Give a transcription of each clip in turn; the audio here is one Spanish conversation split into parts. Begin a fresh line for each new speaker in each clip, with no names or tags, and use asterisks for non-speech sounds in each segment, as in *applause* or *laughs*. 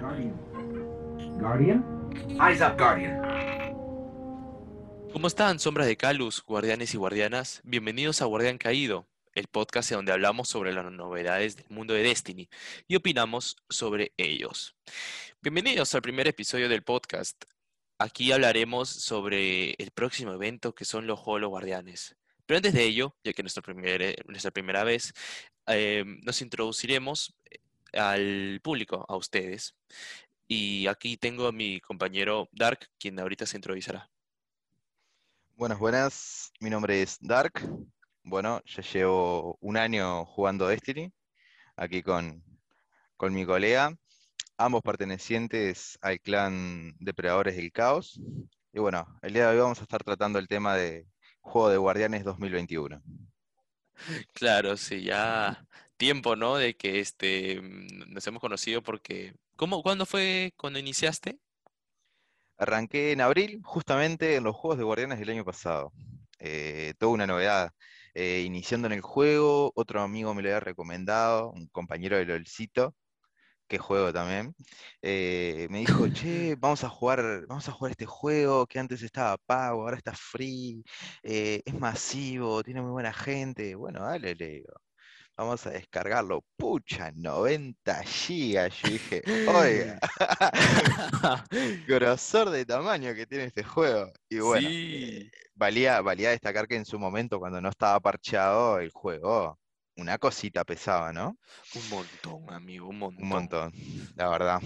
Guardian. Guardian? Eyes up, Guardian.
¿Cómo están, sombras de Calus, guardianes y guardianas? Bienvenidos a Guardián Caído, el podcast en donde hablamos sobre las novedades del mundo de Destiny y opinamos sobre ellos. Bienvenidos al primer episodio del podcast. Aquí hablaremos sobre el próximo evento que son los Holo Guardianes. Pero antes de ello, ya que nuestra, nuestra primera vez, eh, nos introduciremos al público, a ustedes. Y aquí tengo a mi compañero Dark, quien ahorita se introducirá.
Buenas, buenas. Mi nombre es Dark. Bueno, ya llevo un año jugando Destiny, aquí con, con mi colega, ambos pertenecientes al clan Depredadores del Caos. Y bueno, el día de hoy vamos a estar tratando el tema de Juego de Guardianes 2021.
Claro, sí, ya tiempo, ¿no? De que este, mm, nos hemos conocido porque... ¿Cómo, ¿Cuándo fue cuando iniciaste?
Arranqué en abril, justamente en los Juegos de Guardianes del año pasado. Eh, toda una novedad. Eh, iniciando en el juego, otro amigo me lo había recomendado, un compañero de LOLcito, que juego también, eh, me dijo, che, vamos a jugar, vamos a jugar este juego que antes estaba pago, ahora está free, es masivo, tiene muy buena gente. Bueno, dale, le digo vamos a descargarlo. Pucha, 90 gigas. Yo dije, oiga, *laughs* *laughs* grosor de tamaño que tiene este juego. Y bueno, eh, valía, valía destacar que en su momento, cuando no estaba parcheado el juego, una cosita pesaba, ¿no?
Un montón, amigo, un montón.
Un montón, la verdad.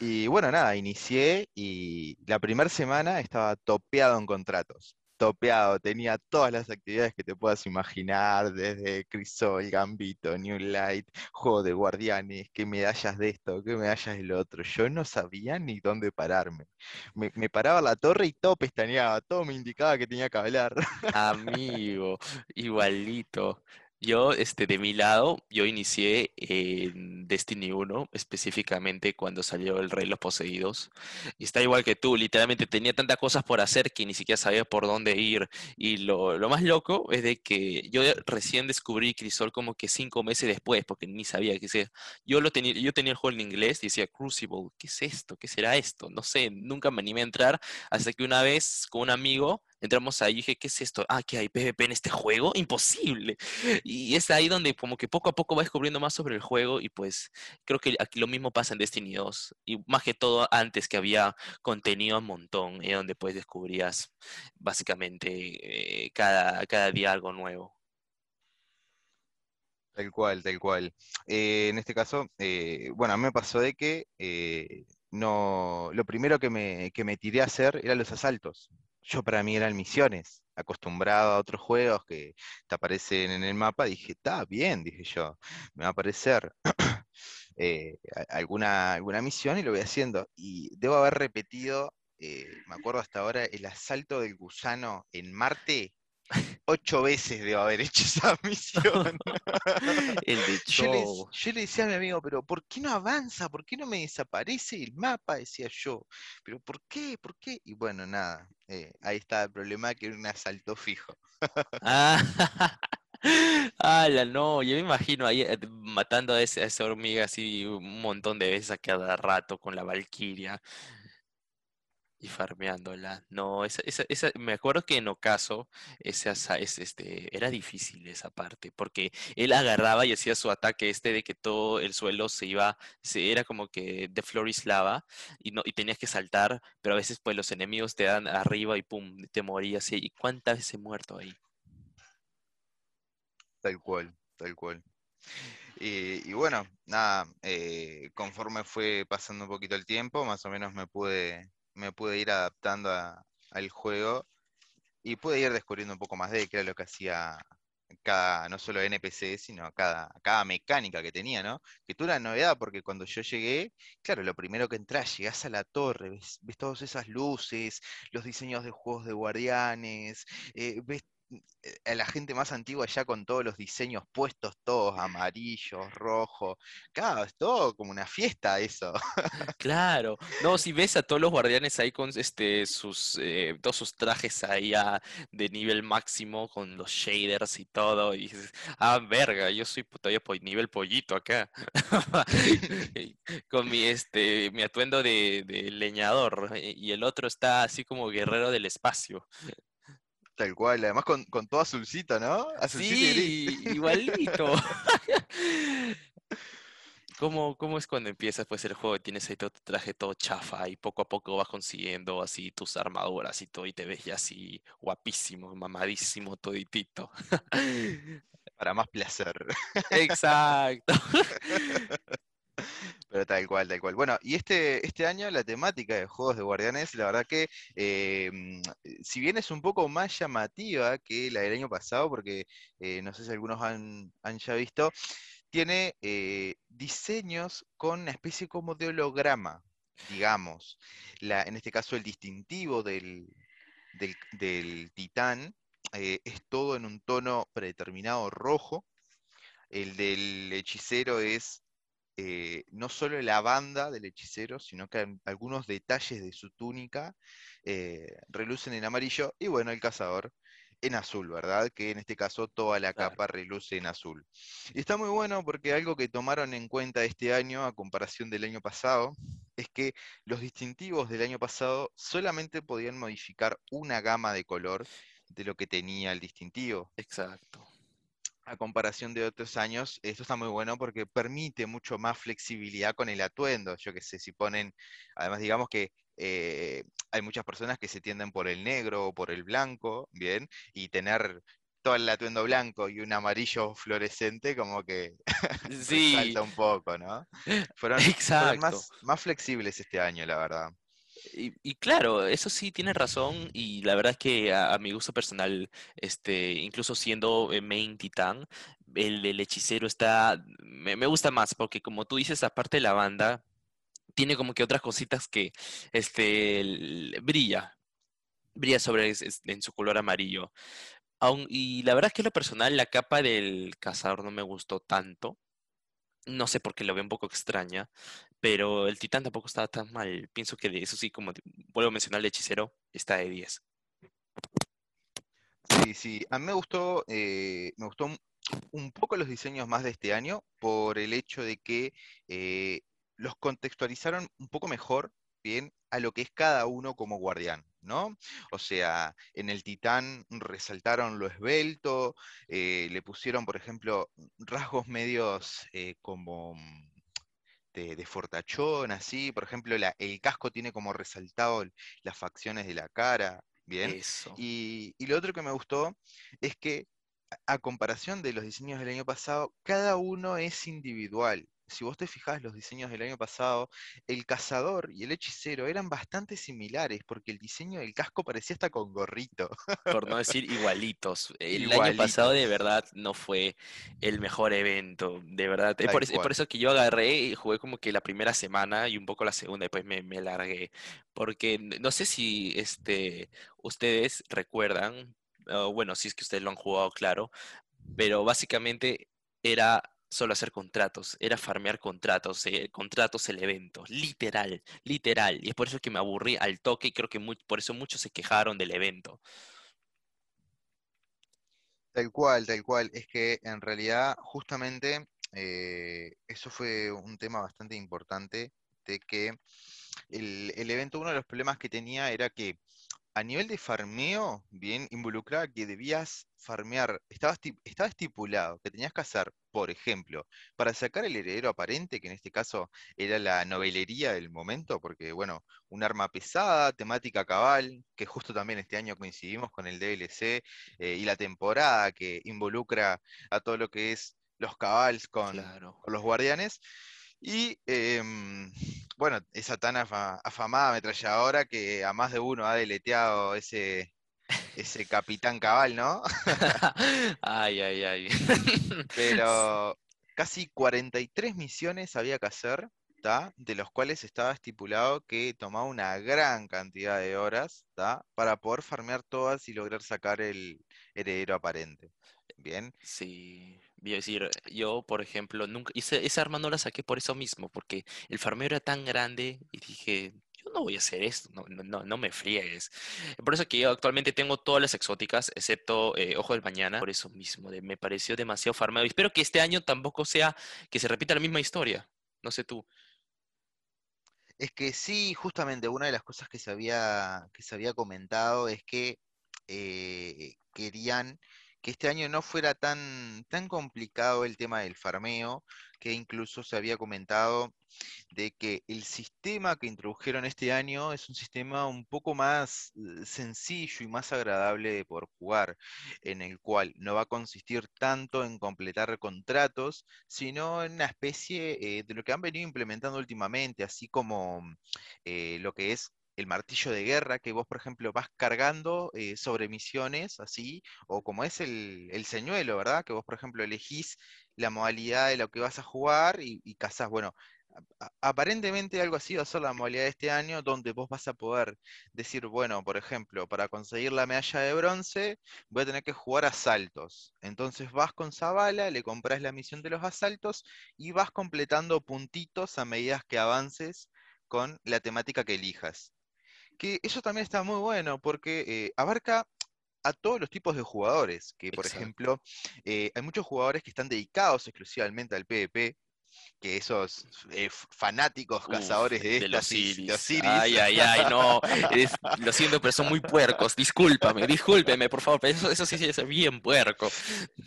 Y bueno, nada, inicié y la primera semana estaba topeado en contratos topeado, tenía todas las actividades que te puedas imaginar, desde Crisol, Gambito, New Light, juego de guardianes, qué medallas de esto, qué medallas del otro. Yo no sabía ni dónde pararme. Me, me paraba la torre y todo pestañeaba, todo me indicaba que tenía que hablar.
Amigo, igualito. Yo, este, de mi lado, yo inicié en Destiny 1, específicamente cuando salió el Rey los Poseídos. Y está igual que tú, literalmente tenía tantas cosas por hacer que ni siquiera sabía por dónde ir. Y lo, lo más loco es de que yo recién descubrí Crisol como que cinco meses después, porque ni sabía qué sea. Yo, lo tenía, yo tenía el juego en inglés y decía, Crucible, ¿qué es esto? ¿Qué será esto? No sé, nunca me animé a entrar hasta que una vez con un amigo entramos ahí y dije, ¿qué es esto? Ah, ¿qué hay PvP en este juego? Imposible. Y es ahí donde como que poco a poco va descubriendo más sobre el juego y pues creo que aquí lo mismo pasa en Destiny 2 y más que todo antes que había contenido un montón, y donde pues descubrías básicamente eh, cada, cada día algo nuevo.
Tal cual, tal cual. Eh, en este caso, eh, bueno, a mí me pasó de que no, lo primero que me, que me tiré a hacer eran los asaltos yo para mí eran misiones, acostumbrado a otros juegos que te aparecen en el mapa, dije, está bien, dije yo, me va a aparecer *clears throat* eh, alguna, alguna misión y lo voy haciendo. Y debo haber repetido, eh, me acuerdo hasta ahora, el asalto del gusano en Marte ocho veces debo haber hecho esa *laughs* misión. *laughs*
el de
yo, le, yo, le, decía a mi amigo, pero ¿por qué no avanza? ¿Por qué no me desaparece el mapa? Decía yo. ¿Pero por qué? ¿Por qué? Y bueno, nada, eh, ahí está el problema, que era un asalto fijo. *laughs*
ah, no, yo me imagino ahí eh, matando a, esa hormiga así un montón de veces a cada rato con la Valquiria y farmeándola. No, esa, esa, esa, me acuerdo que en Ocaso esa, es, este, era difícil esa parte, porque él agarraba y hacía su ataque este de que todo el suelo se iba, se, era como que de is lava y, no, y tenías que saltar, pero a veces pues los enemigos te dan arriba y pum, te morías. ¿Y cuántas veces he muerto ahí?
Tal cual, tal cual. Y, bueno, nada, eh, conforme fue pasando un poquito el tiempo, más o menos me pude me pude ir adaptando al juego y pude ir descubriendo un poco más de qué era lo que hacía cada, no solo NPC, sino cada, cada mecánica que tenía, ¿no? Que tuvo una novedad porque cuando yo llegué, claro, lo primero que entras, llegás a la torre, ves, todas esas luces, los diseños de juegos de guardianes, eh, ves la gente más antigua ya con todos los diseños puestos, todos amarillos, rojos. Claro, es todo como una fiesta eso. *laughs*
Claro, no, si ves a todos los guardianes ahí con este sus eh, todos sus trajes ahí a- de nivel máximo con los shaders y todo, y dices, ah, verga, yo soy todavía nivel pollito acá, *laughs* con mi este mi atuendo de, de leñador, eh, y el otro está así como guerrero del espacio.
Tal cual, además con, con todo azulcito, ¿no? Azulcito y gris.
Sí, igualito. *laughs* ¿Cómo, cómo es cuando empiezas pues el juego y tienes ahí todo tu traje todo chafa y poco a poco vas consiguiendo así tus armaduras y todo y te ves ya así guapísimo, mamadísimo, toditito? *laughs*
Para más placer.
Exacto. *laughs*
Pero tal cual, tal cual. Bueno, y este, este año la temática de juegos de guardianes, la verdad que eh, mm, si bien es un poco más llamativa que la del año pasado, porque eh, no sé si algunos han, han ya visto, tiene eh, diseños con una especie como de holograma, digamos. La, en este caso el distintivo del, del, titán eh, es todo en un tono predeterminado rojo. El del hechicero es eh, no solo la banda del hechicero, sino que al- algunos detalles de su túnica eh, relucen en amarillo, y bueno, el cazador en azul, ¿verdad? Que en este caso toda la
Claro.
capa reluce en azul. Y está muy bueno porque algo que tomaron en cuenta este año, a comparación del año pasado, es que los distintivos del año pasado solamente podían modificar una gama de color de lo que tenía el distintivo
Exacto.
A comparación de otros años, esto está muy bueno porque permite mucho más flexibilidad con el atuendo. Yo que sé, si ponen, además digamos que eh, hay muchas personas que se tienden por el negro o por el blanco, ¿bien? Y tener todo el atuendo blanco y un amarillo fluorescente como que *laughs*
Sí,
resalta un poco, ¿no? *laughs* Fueron, fueron más, más flexibles este año, la verdad.
Y, claro, eso sí tienes razón y la verdad es que a, mi gusto personal, este, incluso siendo eh, main titán, el, el hechicero está, me, gusta más porque como tú dices, aparte de la banda, tiene como que otras cositas que, este, brilla, brilla sobre en su color amarillo. Y la verdad es que lo personal la capa del cazador no me gustó tanto. No sé por qué lo veo un poco extraña, pero el titán tampoco estaba tan mal. Pienso que de eso sí, como vuelvo a mencionar, el hechicero está de 10.
Sí, sí, a mí me gustó, eh, me gustó un- poco los diseños más de este año por el hecho de que eh, los contextualizaron un poco mejor, bien, a lo que es cada uno como guardián, ¿no? O sea, en el titán resaltaron lo esbelto, eh, le pusieron, por ejemplo, rasgos medios eh, como de, de fortachón, así, por ejemplo, la- el casco tiene como resaltado las facciones de la cara, bien.
Eso.
Y, y lo otro que me gustó es que, a comparación de los diseños del año pasado, cada uno es individual. Si vos te fijás, los diseños del año pasado, el cazador y el hechicero eran bastante similares, porque el diseño del casco parecía hasta con gorrito.
Por no decir *laughs* igualitos. El año pasado de verdad no fue el mejor evento, de verdad. Es por, es- por eso que yo agarré y jugué como que la primera semana y un poco la segunda, después me, me largué. Porque no sé si este, ustedes recuerdan, bueno, si es que ustedes lo han jugado, claro, pero básicamente era solo hacer contratos, era farmear contratos, eh, contratos el evento, literal, literal. Y es por eso que me aburrí al toque y creo que por eso muchos se quejaron del evento.
Tal cual, tal cual. Es que en realidad, justamente, eh, eso fue un tema bastante importante, de que el, el evento, uno de los problemas que tenía era que a nivel de farmeo, bien, involucraba que debías farmear, estaba, estaba estipulado que tenías que hacer, por ejemplo, para sacar el heredero aparente, que en este caso era la novelería del momento, porque, bueno, un arma pesada, temática cabal, que justo también este año coincidimos con el DLC eh, y la temporada que involucra a todo lo que es los cabals con,
Claro.
con los guardianes. Y em, bueno, esa tan afa- afamada ametralladora que a más de uno ha deleteado ese, ese capitán cabal, ¿no? *laughs*
Ay, ay, ay. *laughs* *laughs*
Pero casi 43 misiones había que hacer, ¿tá? De los cuales estaba estipulado que tomaba una gran cantidad de horas, ¿tá? Para poder farmear todas y lograr sacar el, heredero aparente. Bien.
Sí, a decir, yo, por ejemplo, nunca, esa arma no la saqué por eso mismo, porque el farmeo era tan grande y dije, yo no voy a hacer esto, no, no, no, me friegues. Por eso que yo actualmente tengo todas las exóticas, excepto eh, Ojo del Mañana, por eso mismo, me pareció demasiado farmeo. Y espero que este año tampoco sea que se repita la misma historia. No sé tú.
Es que sí, justamente una de las cosas que se había, que se había comentado es que eh, querían que este año no fuera tan, tan complicado el tema del farmeo, que incluso se había comentado de que el sistema que introdujeron este año es un sistema un poco más eh, sencillo y más agradable de poder jugar, en el cual no va a consistir tanto en completar contratos, sino en una especie eh, de lo que han venido implementando últimamente, así como eh, lo que es el martillo de guerra, que vos, por ejemplo, vas cargando eh, sobre misiones, así, o como es el, el señuelo, ¿verdad? Que vos, por ejemplo, elegís la modalidad de lo que vas a jugar y, y cazás. Bueno, aparentemente algo así va a ser la modalidad de este año, donde vos vas a poder decir, bueno, por ejemplo, para conseguir la medalla de bronce, voy a tener que jugar asaltos. Entonces vas con Zavala, le compras la misión de los asaltos y vas completando puntitos a medida que avances con la temática que elijas. Que eso también está muy bueno porque eh, abarca a todos los tipos de jugadores, que por
Exacto.
ejemplo, eh, hay muchos jugadores que están dedicados exclusivamente al PvP, que esos eh, fanáticos
Uf,
cazadores de
de los
Éxtasis, de
Iris.
Osiris,
Ay, ay, ay, no. *laughs* es- lo siento, pero son muy puercos. Discúlpame, discúlpeme, por favor. Pero eso, eso sí es bien puerco.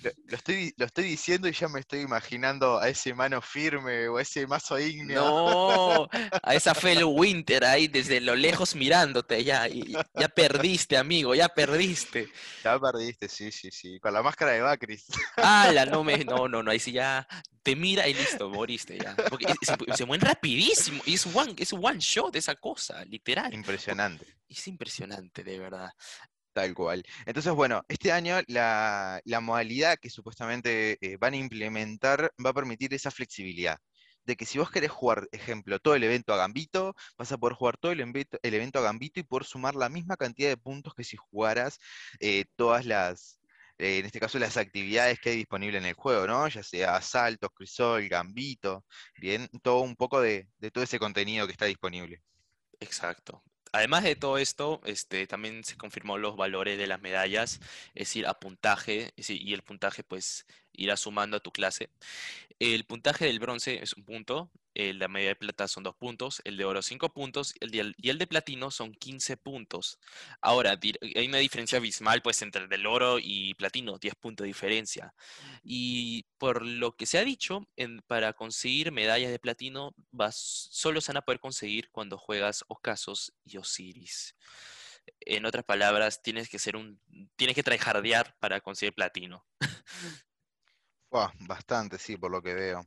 lo, lo estoy, lo estoy diciendo y ya me estoy imaginando a ese mano firme o a ese mazo ígneo.
No, *laughs* a esa Fellow Winter ahí desde lo lejos mirándote. Ya, y- ya perdiste, amigo, ya perdiste.
Ya perdiste, sí, sí, sí, con la máscara de Bacris.
¡Hala! No, me, no, no, no, ahí sí ya te mira y listo, moriste ya. Porque es- se, se mueven rapidísimo. Y es one, es one shot esa cosa, literal.
Impresionante.
Es impresionante, de verdad.
Tal cual. Entonces, bueno, este año la, la modalidad que supuestamente eh, van a implementar va a permitir esa flexibilidad. De que si vos querés jugar, ejemplo, todo el evento a Gambito, vas a poder jugar todo el evento, el evento a Gambito y poder sumar la misma cantidad de puntos que si jugaras eh, todas las, eh, en este caso, las actividades que hay disponibles en el juego, ¿no? Ya sea asaltos, crisol, Gambito, bien, todo un poco de, todo ese contenido que está disponible.
Exacto. Además de todo esto, este, también se confirmó los valores de las medallas, es decir, a puntaje, es y el puntaje pues irá sumando a tu clase. El puntaje del bronce es un punto, la medalla de plata son dos puntos, el de oro cinco puntos el y el de platino son 15 puntos. Ahora, hay una diferencia abismal pues entre el del oro y platino, 10 puntos de diferencia. Y por lo que se ha dicho, para conseguir medallas de platino, vas, solo se van a poder conseguir cuando juegas Ocasos y Osiris. En otras palabras, tienes que ser un, tienes que tryhardear para conseguir platino. *laughs*
Bastante, sí, por lo que veo.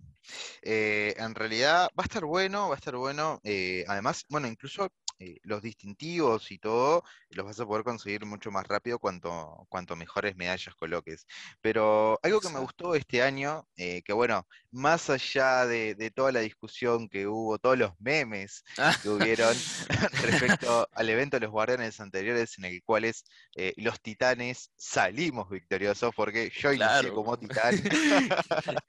Eh, en realidad va a estar bueno, va a estar bueno. eh, además, bueno, incluso eh, los distintivos y todo los vas a poder conseguir mucho más rápido cuanto, cuanto mejores medallas coloques. Pero algo que me gustó este año, eh, que bueno, más allá de, de toda la discusión que hubo, todos los memes *laughs* que hubieron *laughs* respecto al evento de los guardianes anteriores en el cuales eh, los titanes salimos victoriosos, porque yo inicié como titán *laughs*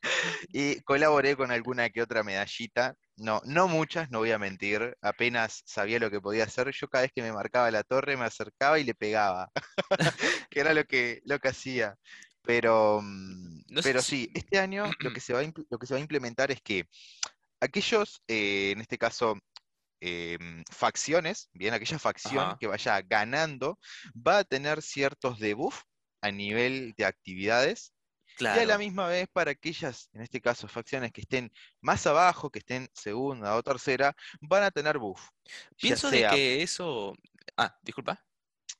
y colaboré con alguna que otra medallita. No, no muchas, no voy a mentir. Apenas sabía lo que podía hacer. Yo cada vez que me marcaba la torre me acercaba y le pegaba. *laughs* que era lo que, lo que hacía. Pero, mm,
No
pero
si-
sí, este año lo que se va a, lo que se va a implementar es que aquellos, eh, en este caso, em, facciones, bien, aquella facción
Ajá.
que vaya ganando, va a tener ciertos debuff a nivel de actividades y a la misma vez para aquellas, en este caso, facciones que estén más abajo, que estén segunda o tercera, van a tener buff.
Pienso de que eso. Ah, disculpa.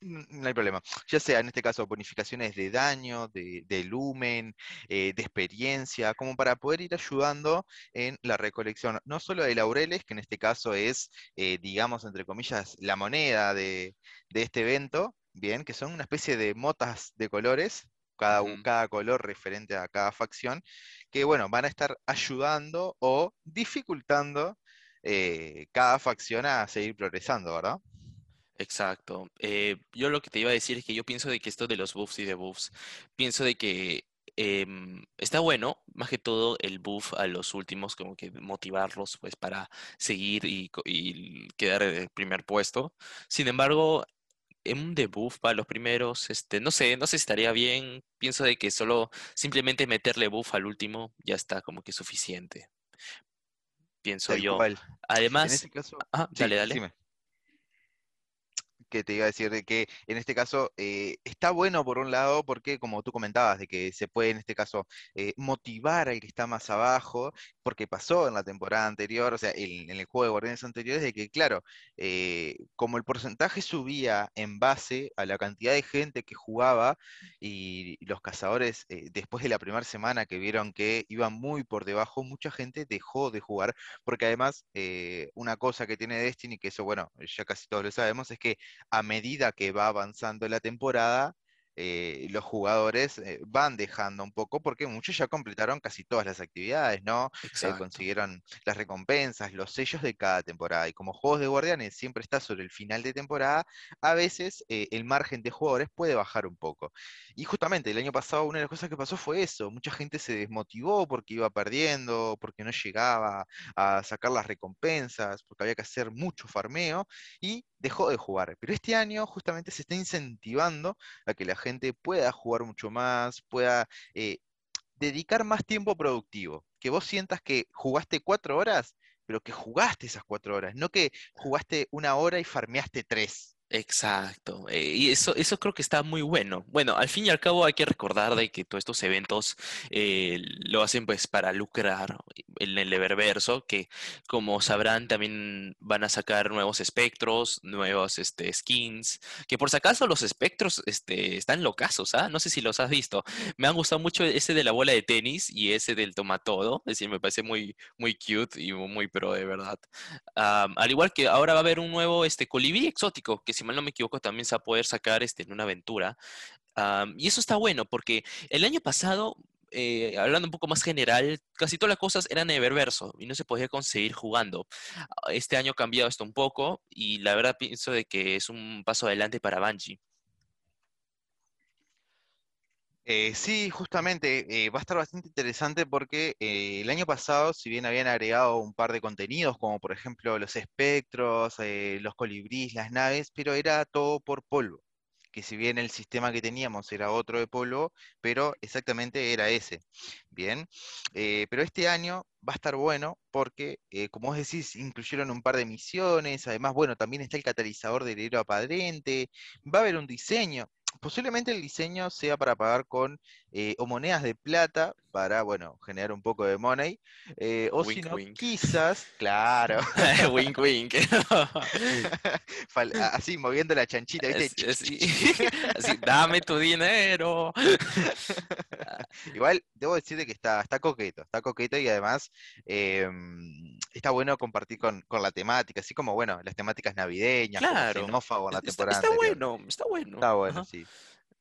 no hay problema, ya sea en este caso bonificaciones de daño, de, de lumen, eh, de experiencia, como para poder ir ayudando en la recolección, no solo de laureles, que en este caso es, eh, digamos, entre comillas, la moneda de, de este evento, bien, que son una especie de motas de colores, cada, cada color referente a cada facción, que bueno, van a estar ayudando o dificultando eh, cada facción a seguir progresando, ¿verdad?
Exacto. Eh, yo lo que te iba a decir es que yo pienso de que esto de los buffs y debuffs, pienso de que em, está bueno, más que todo el buff a los últimos, como que motivarlos pues para seguir y, y quedar en el primer puesto. Sin embargo, un debuff para los primeros, este, no sé, no sé si estaría bien. Pienso de que solo simplemente meterle buff al último ya está como que suficiente, pienso
Tal
yo.
cual. En
Además,
ese caso,
ah,
sí,
dale, dale.
decime. Que te iba a decir de que en este caso eh, está bueno por un lado porque como tú comentabas de que se puede en este caso eh, motivar al que está más abajo porque pasó en la temporada anterior, o sea, en, el juego de Guardianes anteriores de que claro, eh, como el porcentaje subía en base a la cantidad de gente que jugaba y los cazadores después de la primera semana que vieron que iban muy por debajo, mucha gente dejó de jugar porque además una cosa que tiene Destiny, que eso bueno, ya casi todos lo sabemos, es que a medida que va avanzando la temporada, eh, los jugadores eh, van dejando un poco porque muchos ya completaron casi todas las actividades, ¿no? Eh, consiguieron las recompensas, los sellos de cada temporada. Y como juegos de guardianes siempre está sobre el final de temporada, a veces eh, el margen de jugadores puede bajar un poco. Y justamente el año pasado una de las cosas que pasó fue eso, mucha gente se desmotivó porque iba perdiendo, porque no llegaba a sacar las recompensas, porque había que hacer mucho farmeo y dejó de jugar. Pero este año justamente se está incentivando a que la gente pueda jugar mucho más, pueda eh, dedicar más tiempo productivo. Que vos sientas que jugaste cuatro horas, pero que jugaste esas cuatro horas, no que jugaste una hora y farmeaste tres.
Exacto, eh, y eso, eso creo que está muy bueno. Bueno, al fin y al cabo hay que recordar de que todos estos eventos eh, lo hacen pues para lucrar en el Eververso, que como sabrán también van a sacar nuevos espectros, nuevos este, skins, que por si acaso los espectros este, están locazos, ¿ah? No sé si los has visto. Me han gustado mucho ese de la bola de tenis y ese del tomatodo, es decir, me parece muy, muy cute y muy pro de verdad. Am, al igual que ahora va a haber un nuevo este, exótico, que si mal no me equivoco también se va a poder sacar este, en una aventura. Y eso está bueno, porque el año pasado, eh, hablando un poco más general, casi todas las cosas eran Eververso y no se podía conseguir jugando. Este año ha cambiado esto un poco y la verdad pienso de que es un paso adelante para Bungie.
Eh, sí, justamente, eh, va a estar bastante interesante porque eh, el año pasado, si bien habían agregado un par de contenidos, como por ejemplo los espectros, los colibríes, las naves, pero era todo por polvo. Que si bien el sistema que teníamos era otro de polvo, pero exactamente era ese. Bien, pero este año va a estar bueno porque, como vos decís, incluyeron un par de misiones, además, bueno, también está el catalizador del héroe va a haber un diseño. Posiblemente el diseño sea para pagar con eh, o monedas de plata para, bueno, generar un poco de money, eh, o si no, quizás, *laughs* claro, *laughs*
Wink, wink. *laughs*
así moviendo la chanchita, ¿viste?
Es- es- así, dame tu dinero.
Igual debo decirte que está, está coqueto, está coqueto y además eh, está bueno compartir con, con la temática, así como, bueno, las temáticas navideñas, como
Claro.
Xenófago en la temporada
está bueno, está bueno.
Está bueno,
Ajá.
sí.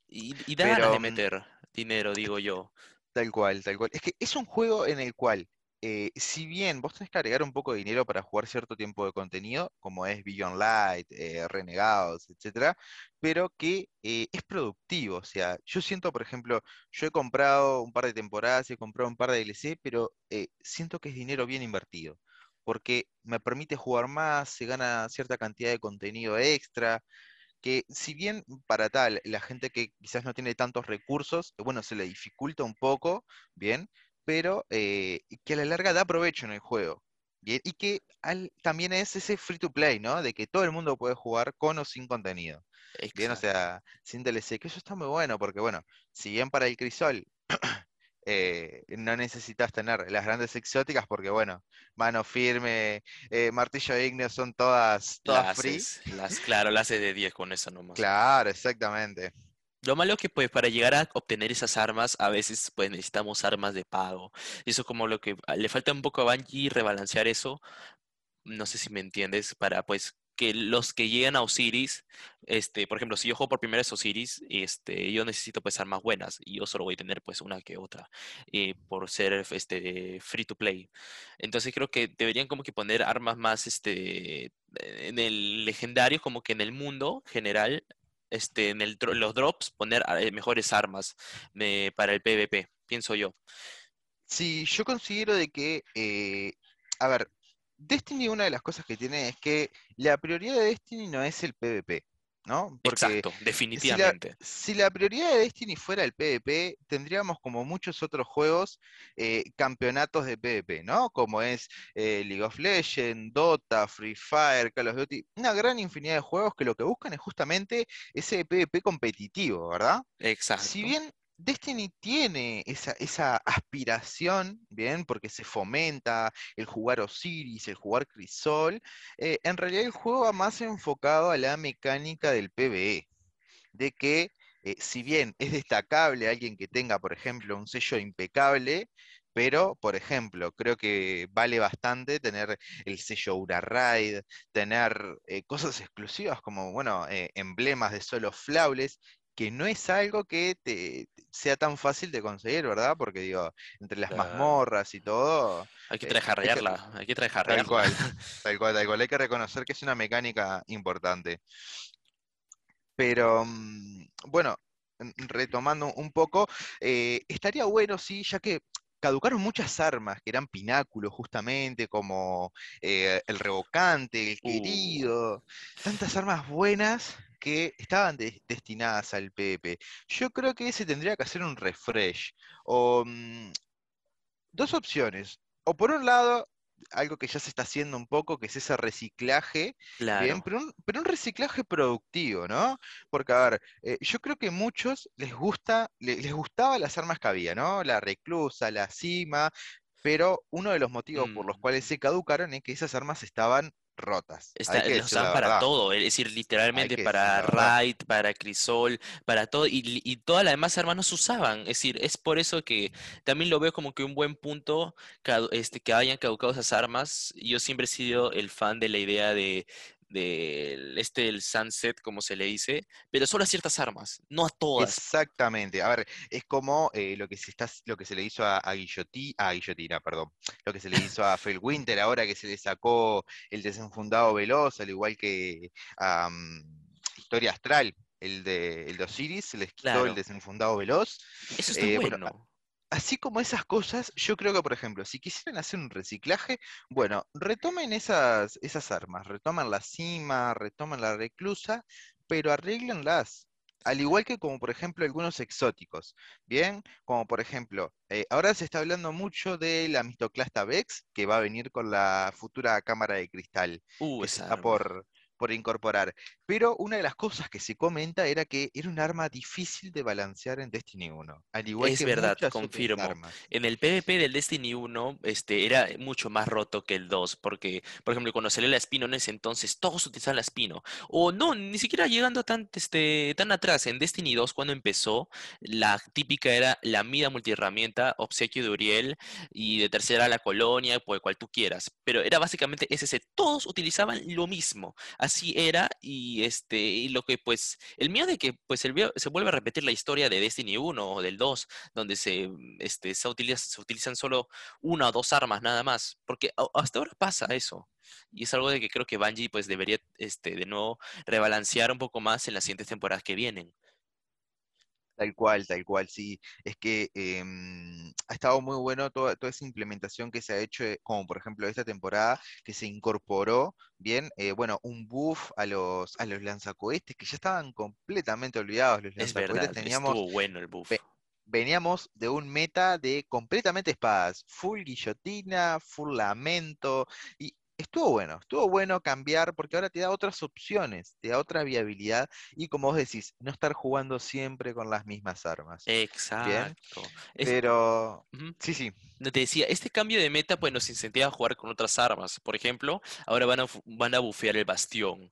Y, y da ganas
Pero
de
mm,
meter dinero, digo yo.
tal cual, tal cual. Es que es un juego en el cual, eh, si bien vos tenés que agregar un poco de dinero para jugar cierto tiempo de contenido, como es Beyond Light, eh, Renegados, etcétera, pero que eh, es productivo. O sea, yo siento, por ejemplo, yo he comprado un par de temporadas, he comprado un par de DLC, pero siento que es dinero bien invertido. Porque me permite jugar más, se gana cierta cantidad de contenido extra, que si bien para tal, la gente que quizás no tiene tantos recursos, bueno, se le dificulta un poco, bien, pero eh, que a la larga da provecho en el juego. Bien, y que al- también es ese free to play, ¿no? De que todo el mundo puede jugar con o sin contenido. Bien, o
Exacto.
sea, sin DLC, que eso está muy bueno, porque bueno, si bien para el crisol eh, no necesitas tener las grandes exóticas, porque bueno, mano firme, eh, martillo ígneo son todas, todas free.
haces, las, claro, la haces de 10 con eso nomás.
Claro, exactamente.
Lo malo es que pues para llegar a obtener esas armas a veces pues necesitamos armas de pago. Y eso es como lo que le falta un poco a Bungie rebalancear eso. No sé si me entiendes, para pues que los que llegan a Osiris, este, por ejemplo, si yo juego por primera vez Osiris, este, yo necesito pues armas buenas y yo solo voy a tener pues una que otra eh, por ser este, free to play. Entonces creo que deberían como que poner armas más este, en el legendario, como que en el mundo general, este, en el, los drops, poner eh, mejores armas eh, para el PvP, pienso yo.
Sí, yo considero de que, a ver, Destiny una de las cosas que tiene es que la prioridad de Destiny no es el PvP, ¿no?
Exacto, definitivamente.
Si la, prioridad de Destiny fuera el PvP, tendríamos como muchos otros juegos eh, campeonatos de PvP, ¿no? Como es eh, League of Legends, Dota, Free Fire, Call of Duty, una gran infinidad de juegos que lo que buscan es justamente ese PvP competitivo, ¿verdad?
Exacto.
Si bien Destiny tiene esa, aspiración, ¿bien? Porque se fomenta el jugar Osiris, el jugar Crisol. Eh, en realidad el juego va más enfocado a la mecánica del PvE. De que, eh, si bien es destacable alguien que tenga, por ejemplo, un sello impecable, pero, por ejemplo, creo que vale bastante tener el sello Ura Raid, tener eh, cosas exclusivas como, bueno, emblemas de solo flawless, que no es algo que te, sea tan fácil de conseguir, ¿verdad? Porque digo, entre las mazmorras y todo.
Hay que trajarrearla, eh, hay que, hay Tal
cual, *laughs* tal cual, tal cual. Hay que reconocer que es una mecánica importante. Pero, mm, bueno, retomando un poco, eh, estaría bueno, sí, ya que caducaron muchas armas que eran pináculos justamente, como eh, el revocante, el uh. querido, tantas armas buenas que estaban destinadas al PvP. Yo creo que se tendría que hacer un refresh. O mm, dos opciones. O por un lado, algo que ya se está haciendo un poco, que es ese reciclaje, bien, pero, un, reciclaje productivo, ¿no? Porque, a ver, eh, yo creo que a muchos les gusta, les, les gustaba las armas que había, ¿no? La reclusa, la cima, pero uno de los motivos por los mm. cuales se caducaron es que esas armas estaban rotas.
Está, usan para todo, es decir, literalmente para Raid, para Crisol, para todo, y, todas las demás armas no se usaban. Es decir, es por eso que también lo veo como que un buen punto este, que hayan caducado esas armas. Yo siempre he sido el fan de la idea de del este el sunset, como se le dice, pero solo a ciertas armas, no a todas.
Exactamente. A ver, es como eh, lo, que se está, lo que se le hizo a, a, Guillotina, perdón, lo que se le hizo a Winter ahora que se le sacó el desenfundado veloz, al igual que a Historia Astral, el de, el de Osiris, se les quitó el desenfundado veloz.
Eso está eh, bueno
así como esas cosas, yo creo que, por ejemplo, si quisieran hacer un reciclaje, bueno, retomen esas, esas armas, retoman la cima, retoman la reclusa, pero arreglenlas. Al igual que como por ejemplo algunos exóticos, ¿bien? Como por ejemplo, eh, ahora se está hablando mucho de la Mistoclasta Vex, que va a venir con la futura cámara de cristal.
Uh, esa
está por, por incorporar. Pero una de las cosas que se comenta era que era un arma difícil de balancear en Destiny 1. Al igual
es verdad, confirmo. En el PvP del Destiny 1 este, era mucho más roto que el 2, porque, por ejemplo, cuando salió la Spino en ese entonces, todos utilizaban la Spino. O no, ni siquiera llegando tan, este, tan atrás. En Destiny 2, cuando empezó, la típica era la mida multiherramienta, obsequio de Uriel, y de tercera la colonia, pues cual tú quieras. Pero era básicamente ese, todos utilizaban lo mismo así era y este y lo que pues el miedo de que pues se vuelve a repetir la historia de Destiny 1 o del 2 donde se este se, se utilizan solo una o dos armas nada más porque hasta ahora pasa eso y es algo de que creo que Bungie pues debería este de nuevo rebalancear un poco más en las siguientes temporadas que vienen
Tal cual, tal cual, sí. Es que em, ha estado muy bueno toda, toda, esa implementación que se ha hecho, eh, como por ejemplo esta temporada, que se incorporó bien, eh, bueno, un buff a los, a los lanzacohetes que ya estaban completamente olvidados. Los
es verdad, teníamos, estuvo bueno el buff.
veníamos de un meta de completamente espadas, full guillotina, full lamento, y estuvo bueno, estuvo bueno cambiar porque ahora te da otras opciones, te da otra viabilidad y como vos decís, no estar jugando siempre con las mismas armas.
Exacto.
Pero, sí, sí.
Te decía, este cambio de meta pues nos incentiva a jugar con otras armas. Por ejemplo, ahora van a, van a bufear el bastión.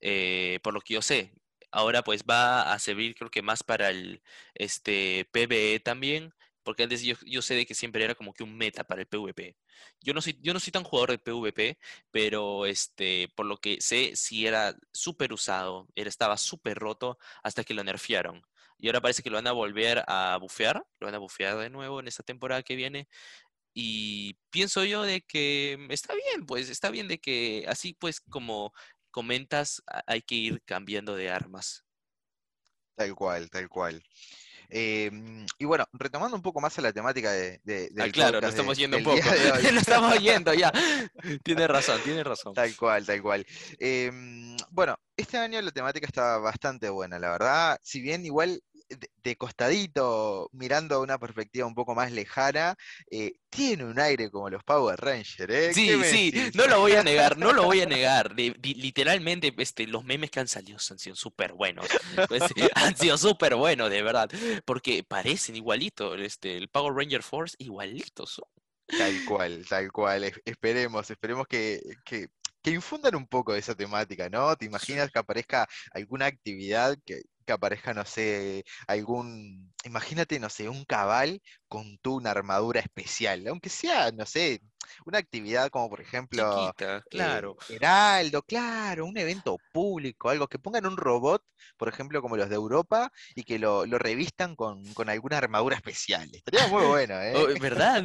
Eh, por lo que yo sé, ahora pues va a servir creo que más para el este PvE también porque antes yo, yo sé de que siempre era como que un meta para el PvP. Yo no soy, yo no soy tan jugador de PvP, pero este, por lo que sé, sí era súper usado, era, estaba súper roto hasta que lo nerfearon. Y ahora parece que lo van a volver a bufear, lo van a bufear de nuevo en esta temporada que viene. Y pienso yo de que está bien, pues está bien de que así pues como comentas, hay que ir cambiando de armas.
Tal cual, tal cual. Em, y bueno, retomando un poco más a la temática de, de-
Ah,
del
claro,
podcast
nos estamos
de-
yendo un poco. *laughs* Nos estamos yendo ya. *laughs* Tiene razón, tiene razón.
Tal cual, tal cual. Em, bueno, este año la temática está bastante buena, la verdad. Si bien igual de, de costadito, mirando a una perspectiva un poco más lejana, eh, tiene un aire como los Power Rangers, ¿eh? ¿Qué
Sí, sí,
decís?
no lo voy a negar, no lo voy a *laughs* negar. Literalmente, este, los memes que han salido han sido súper buenos. Pues, *laughs* han sido súper buenos, de verdad. Porque parecen igualitos. Este, el Power Ranger Force, igualitos. son.
Tal cual, tal cual. Es- Esperemos, esperemos que, que, que infundan un poco de esa temática, ¿no? ¿Te imaginas que aparezca alguna actividad que, aparezca, no sé, algún, imagínate, no sé, un cabal con tu una armadura especial, aunque sea, no sé, una actividad como por ejemplo
Chiquita,
eh,
claro.
Heraldo, claro, un evento público, algo que pongan un robot, por ejemplo, como los de Europa, y que lo, lo revistan con, con alguna armadura especial. Estaría muy bueno, *laughs* ¿eh?
Oh, ¿Verdad?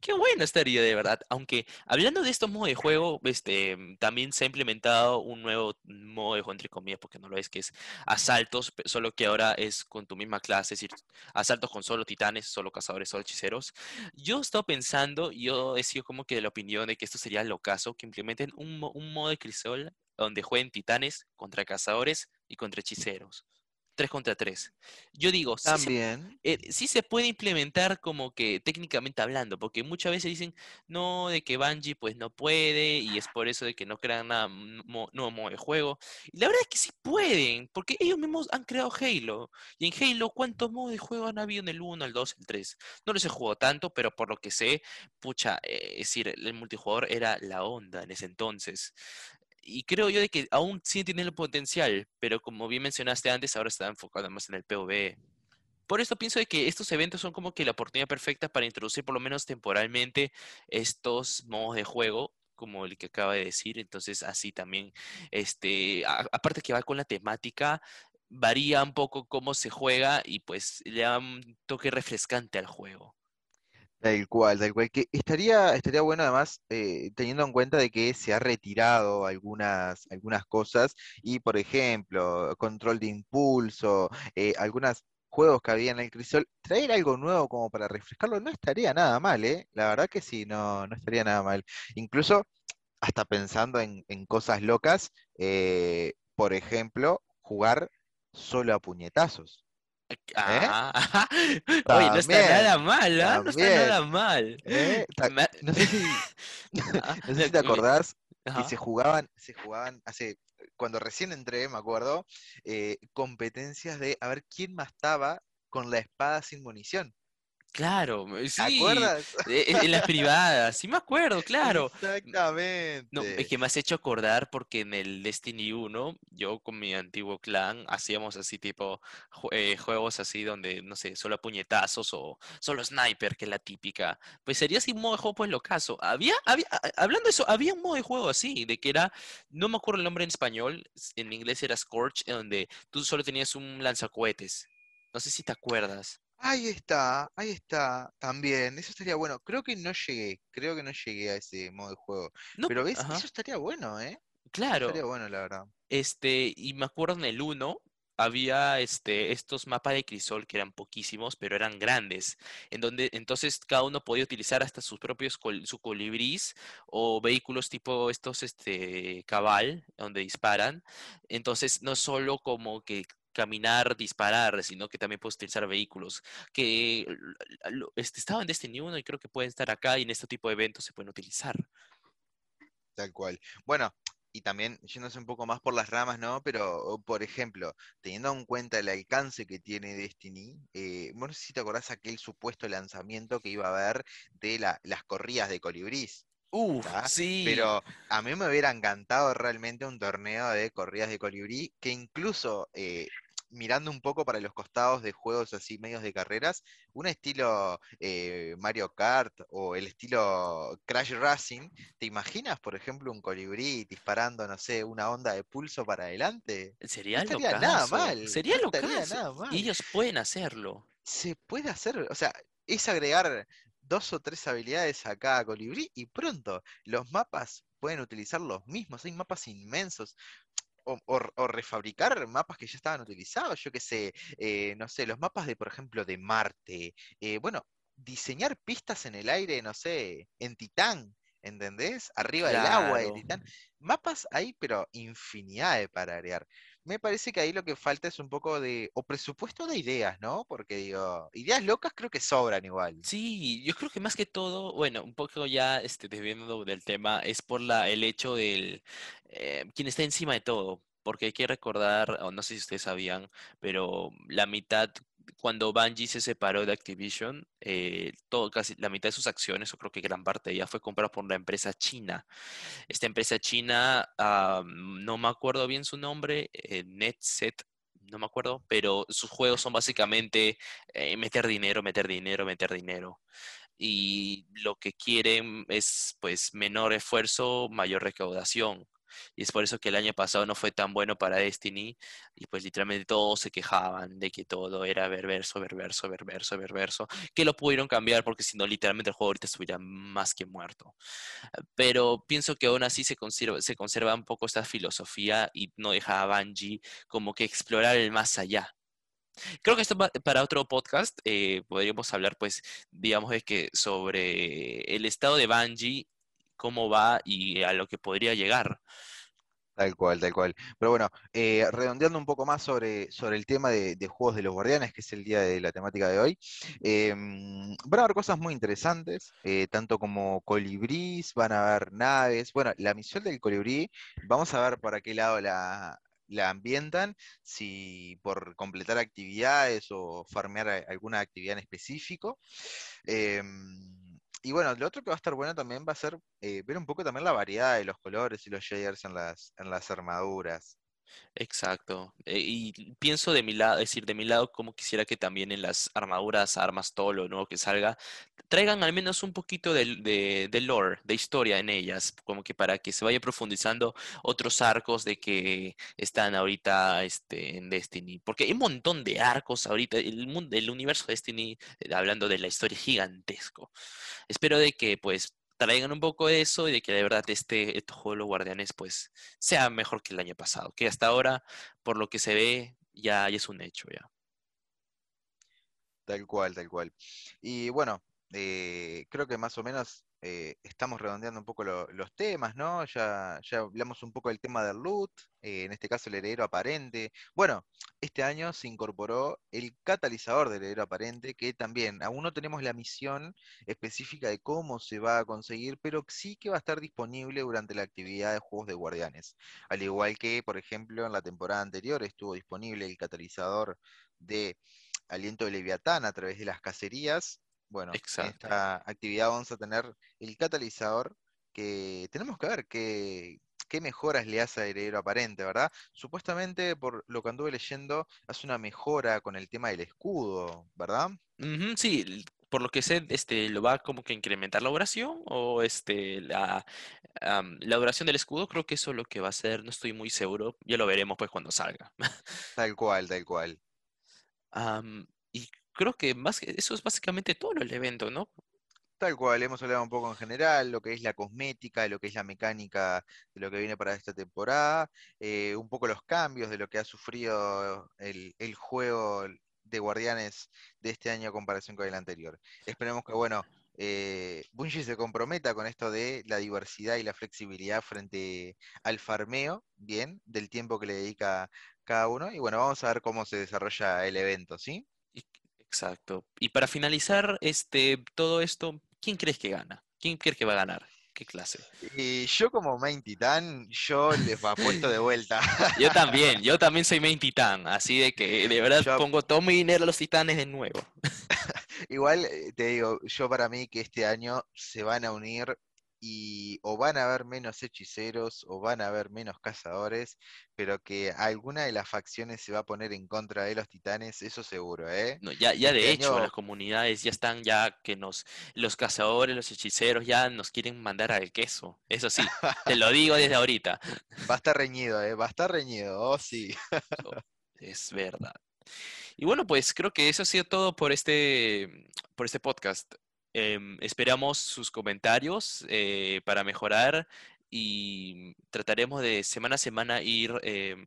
Qué bueno estaría de verdad. Aunque hablando de estos modos de juego, este, también se ha implementado un nuevo modo de juego, entre comillas, porque no lo es, que es asaltos, solo que ahora es con tu misma clase, es decir, asaltos con solo titanes, solo cazadores, solo hechiceros. Yo he estado pensando, yo he sido como que de la opinión de que esto sería lo caso, que implementen un, un modo de crisol donde jueguen titanes contra cazadores y contra hechiceros. Tres contra tres. Yo digo, sí se
También.
eh, sí se puede implementar como que técnicamente hablando, porque muchas veces dicen, no, de que Bungie pues no puede y es por eso de que no crean nada, mm, mo- nuevo modo de juego. Y la verdad es que sí pueden, porque ellos mismos han creado Halo. Y en Halo, ¿cuántos modos de juego han habido en el 1, el 2, el 3? No los he jugado tanto, pero por lo que sé, pucha, eh, es decir, el multijugador era la onda en ese entonces. Y creo yo de que aún sí tiene el potencial, pero como bien mencionaste antes, ahora está enfocado más en el PvE. Por esto pienso de que estos eventos son como que la oportunidad perfecta para introducir por lo menos temporalmente estos modos de juego, como el que acaba de decir. Entonces, así también, este, aparte que va con la temática, varía un poco cómo se juega y pues le da un toque refrescante al juego.
Tal cual, tal cual. Que estaría, estaría bueno además, eh, teniendo en cuenta de que se ha retirado algunas, algunas cosas, y por ejemplo, control de impulso, eh, algunos juegos que había en el Crisol, traer algo nuevo como para refrescarlo no estaría nada mal, ¿eh? La verdad que sí, no, no estaría nada mal. Incluso hasta pensando en, cosas locas, eh, por ejemplo, jugar solo a puñetazos.
Ah, *laughs* Oye, no está nada mal, ¿ah? No está nada mal.
¿eh? No sé si, *laughs*
Ah,
no sé si te acordás que se jugaban, se jugaban hace, cuando recién entré, me acuerdo, eh, competencias de a ver quién mataba con la espada sin munición.
Claro, me-
¿Te
sí,
acuerdas?
e- e- en las privadas, sí me acuerdo, claro.
Exactamente.
No, es que me has hecho acordar porque en el Destiny 1, yo con mi antiguo clan hacíamos así tipo eh, juegos así donde, no sé, solo puñetazos o solo sniper, que es la típica. Pues sería así un modo de juego, pues locazo. Había, había, a- a- hablando de eso, había un modo de juego así, de que era, no me acuerdo el nombre en español, en inglés era Scorch, en donde tú solo tenías un lanzacohetes. No sé si te acuerdas.
Ahí está, ahí está, también. Eso estaría bueno. Creo que no llegué, creo que no llegué a ese modo de juego.
No,
Pero ves,
ajá,
eso estaría bueno, ¿eh? Eso
claro.
estaría bueno, la verdad.
Este, y me acuerdo en el 1 había este, estos mapas de crisol que eran poquísimos, pero eran grandes, en donde entonces cada uno podía utilizar hasta sus propios col- su colibrís o vehículos tipo estos este, cabal, donde disparan. Entonces, no solo como que caminar, disparar, sino que también puedes utilizar vehículos que este, estaban en Destiny 1 y creo que pueden estar acá y en este tipo de eventos se pueden utilizar.
Tal cual. Bueno, y también yéndose un poco más por las ramas, ¿no? Pero, por ejemplo, teniendo en cuenta el alcance que tiene Destiny, eh, no sé si te acordás aquel supuesto lanzamiento que iba a haber de la- las corridas de colibrís,
Uf,
¿tá?
sí.
Pero a mí me hubiera encantado realmente un torneo de corridas de colibrí que incluso, eh, mirando un poco para los costados de juegos así medios de carreras, un estilo eh, Mario Kart o el estilo Crash Racing, ¿te imaginas, por ejemplo, un colibrí disparando, no sé, una onda de pulso para adelante?
Sería
no
nada
mal.
Sería lo Y ellos pueden hacerlo.
Se puede hacer, o sea, es agregar dos o tres habilidades a cada colibrí y pronto los mapas pueden utilizar los mismos, hay mapas inmensos o, refabricar mapas que ya estaban utilizados, yo qué sé, eh, no sé, los mapas de, por ejemplo, de Marte, eh, bueno, diseñar pistas en el aire, no sé, en Titán, ¿entendés? Arriba del agua de Titán. Mapas hay, pero infinidad para agregar. Me parece que ahí lo que falta es un poco de, o presupuesto de ideas, ¿no? Porque digo, ideas locas creo que sobran igual.
Sí, yo creo que más que todo, bueno, un poco ya este, desviando del tema, es por la, el hecho del, eh, quien está encima de todo, porque hay que recordar, o no sé si ustedes sabían, pero la mitad, cuando Bungie se separó de Activision, eh, todo, casi la mitad de sus acciones, o creo que gran parte ya fue comprada por una empresa china. Esta empresa china, ah, no me acuerdo bien su nombre, eh, NetSet, no me acuerdo, pero sus juegos son básicamente eh, meter dinero, meter dinero, meter dinero. Y lo que quieren es pues menor esfuerzo, mayor recaudación. Y es por eso que el año pasado no fue tan bueno para Destiny. Y pues literalmente todos se quejaban de que todo era ververso, ververso, ververso, ververso. Que lo pudieron cambiar porque si no, literalmente el juego ahorita estuviera más que muerto. Pero pienso que aún así se conserva, se conserva un poco esta filosofía y no deja a Bungie como que explorar el más allá. Creo que esto para otro podcast eh, podríamos hablar, pues, digamos, de que sobre el estado de Bungie cómo va y a lo que podría llegar.
Tal cual, tal cual. Pero bueno, eh, redondeando un poco más sobre, sobre el tema de, Juegos de los Guardianes, que es el día de la temática de hoy, em, van a haber cosas muy interesantes, eh, tanto como colibrís, van a haber naves. Bueno, la misión del colibrí, vamos a ver por qué lado la, la ambientan, si por completar actividades o farmear alguna actividad en específico. Y bueno, lo otro que va a estar bueno también va a ser eh, ver un poco también la variedad de los colores y los shaders en las, en las armaduras.
Exacto. Eh, y pienso de mi lado, es decir, de mi lado, como quisiera que también en las armaduras, armas, todo lo nuevo que salga, traigan al menos un poquito de, de, lore, de historia en ellas, como que para que se vaya profundizando otros arcos de que están ahorita este, en Destiny. Porque hay un montón de arcos ahorita, el, mundo, el universo de Destiny, eh, hablando de la historia gigantesco. Espero de que pues traigan un poco de eso y de que de verdad este, este juego de los guardianes pues sea mejor que el año pasado, que hasta ahora, por lo que se ve, ya, es un hecho ya.
Tal cual, tal cual. Y bueno, eh, creo que más o menos eh, estamos redondeando un poco los temas, ¿no? Ya, ya hablamos un poco del tema del loot, eh, en este caso el heredero aparente. Bueno, este año se incorporó el catalizador del heredero aparente, que también aún no tenemos la misión específica de cómo se va a conseguir, pero sí que va a estar disponible durante la actividad de juegos de guardianes. Al igual que, por ejemplo, en la temporada anterior estuvo disponible el catalizador de aliento de Leviatán a través de las cacerías bueno, en esta actividad vamos a tener el catalizador que tenemos que ver qué, qué mejoras le hace a Heredero Aparente, ¿verdad? Supuestamente, por lo que anduve leyendo, hace una mejora con el tema del escudo, ¿verdad?
sí, por lo que sé, este, lo va como que incrementar la oración o este, la, la duración del escudo, creo que eso es lo que va a ser, no estoy muy seguro, ya lo veremos pues cuando salga. *laughs*
tal cual, tal cual.
y creo que más eso es básicamente todo el evento, ¿no?
Tal cual, hemos hablado un poco en general, lo que es la cosmética, lo que es la mecánica de lo que viene para esta temporada, eh, un poco los cambios de lo que ha sufrido el, juego de Guardianes de este año a comparación con el anterior. Esperemos que, bueno, eh, Bungie se comprometa con esto de la diversidad y la flexibilidad frente al farmeo, bien, del tiempo que le dedica cada uno. Y bueno, vamos a ver cómo se desarrolla el evento, ¿sí?
Exacto. Y para finalizar este, todo esto, ¿quién crees que gana? ¿Quién crees que va a ganar? ¿Qué clase?
Y yo como main titán, yo les puesto de *laughs* vuelta.
yo también, yo *laughs* también soy main titán, así de que de verdad pongo todo mi dinero a los titanes de nuevo. *laughs*
Igual eh, te digo, yo para mí que este año se van a unir y o van a haber menos hechiceros o van a haber menos cazadores, pero que alguna de las facciones se va a poner en contra de los titanes, eso seguro, ¿eh?
No, ya, ya de
Este
hecho,
año-
las comunidades ya están ya que nos, los cazadores, los hechiceros ya nos quieren mandar al queso. Eso sí, te lo digo desde ahorita. *laughs*
Va a estar reñido, ¿eh? Va a estar reñido, oh sí.
Es verdad. Y bueno, pues creo que eso ha sido todo por este, por este podcast. Em, esperamos sus comentarios eh, para mejorar y trataremos de semana a semana ir em,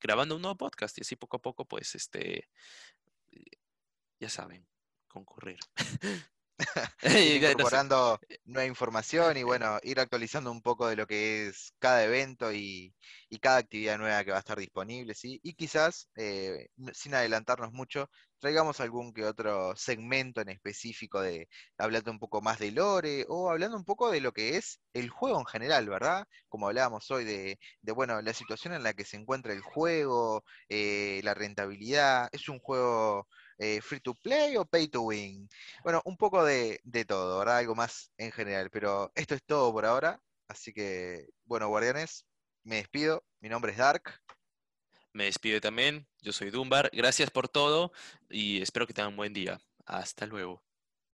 grabando un nuevo podcast y así poco a poco, pues, este, ya saben, concurrir. *laughs* *laughs* *laughs*
ir incorporando nueva información y *laughs* bueno, ir actualizando un poco de lo que es cada evento y, y cada actividad nueva que va a estar disponible, ¿sí? Y quizás, eh, sin adelantarnos mucho, traigamos algún que otro segmento en específico de hablando un poco más de lore o hablando un poco de lo que es el juego en general, ¿verdad? Como hablábamos hoy de, de, bueno, la situación en la que se encuentra el juego, eh, la rentabilidad, ¿es un juego eh, free to play o pay to win? Bueno, un poco de, de todo, ¿verdad? Algo más en general, pero esto es todo por ahora. Así que, bueno, guardianes, me despido. Mi nombre es Dark.
Me despido también. Yo soy Dumbar. Gracias por todo y espero que tengan un buen día. Hasta luego.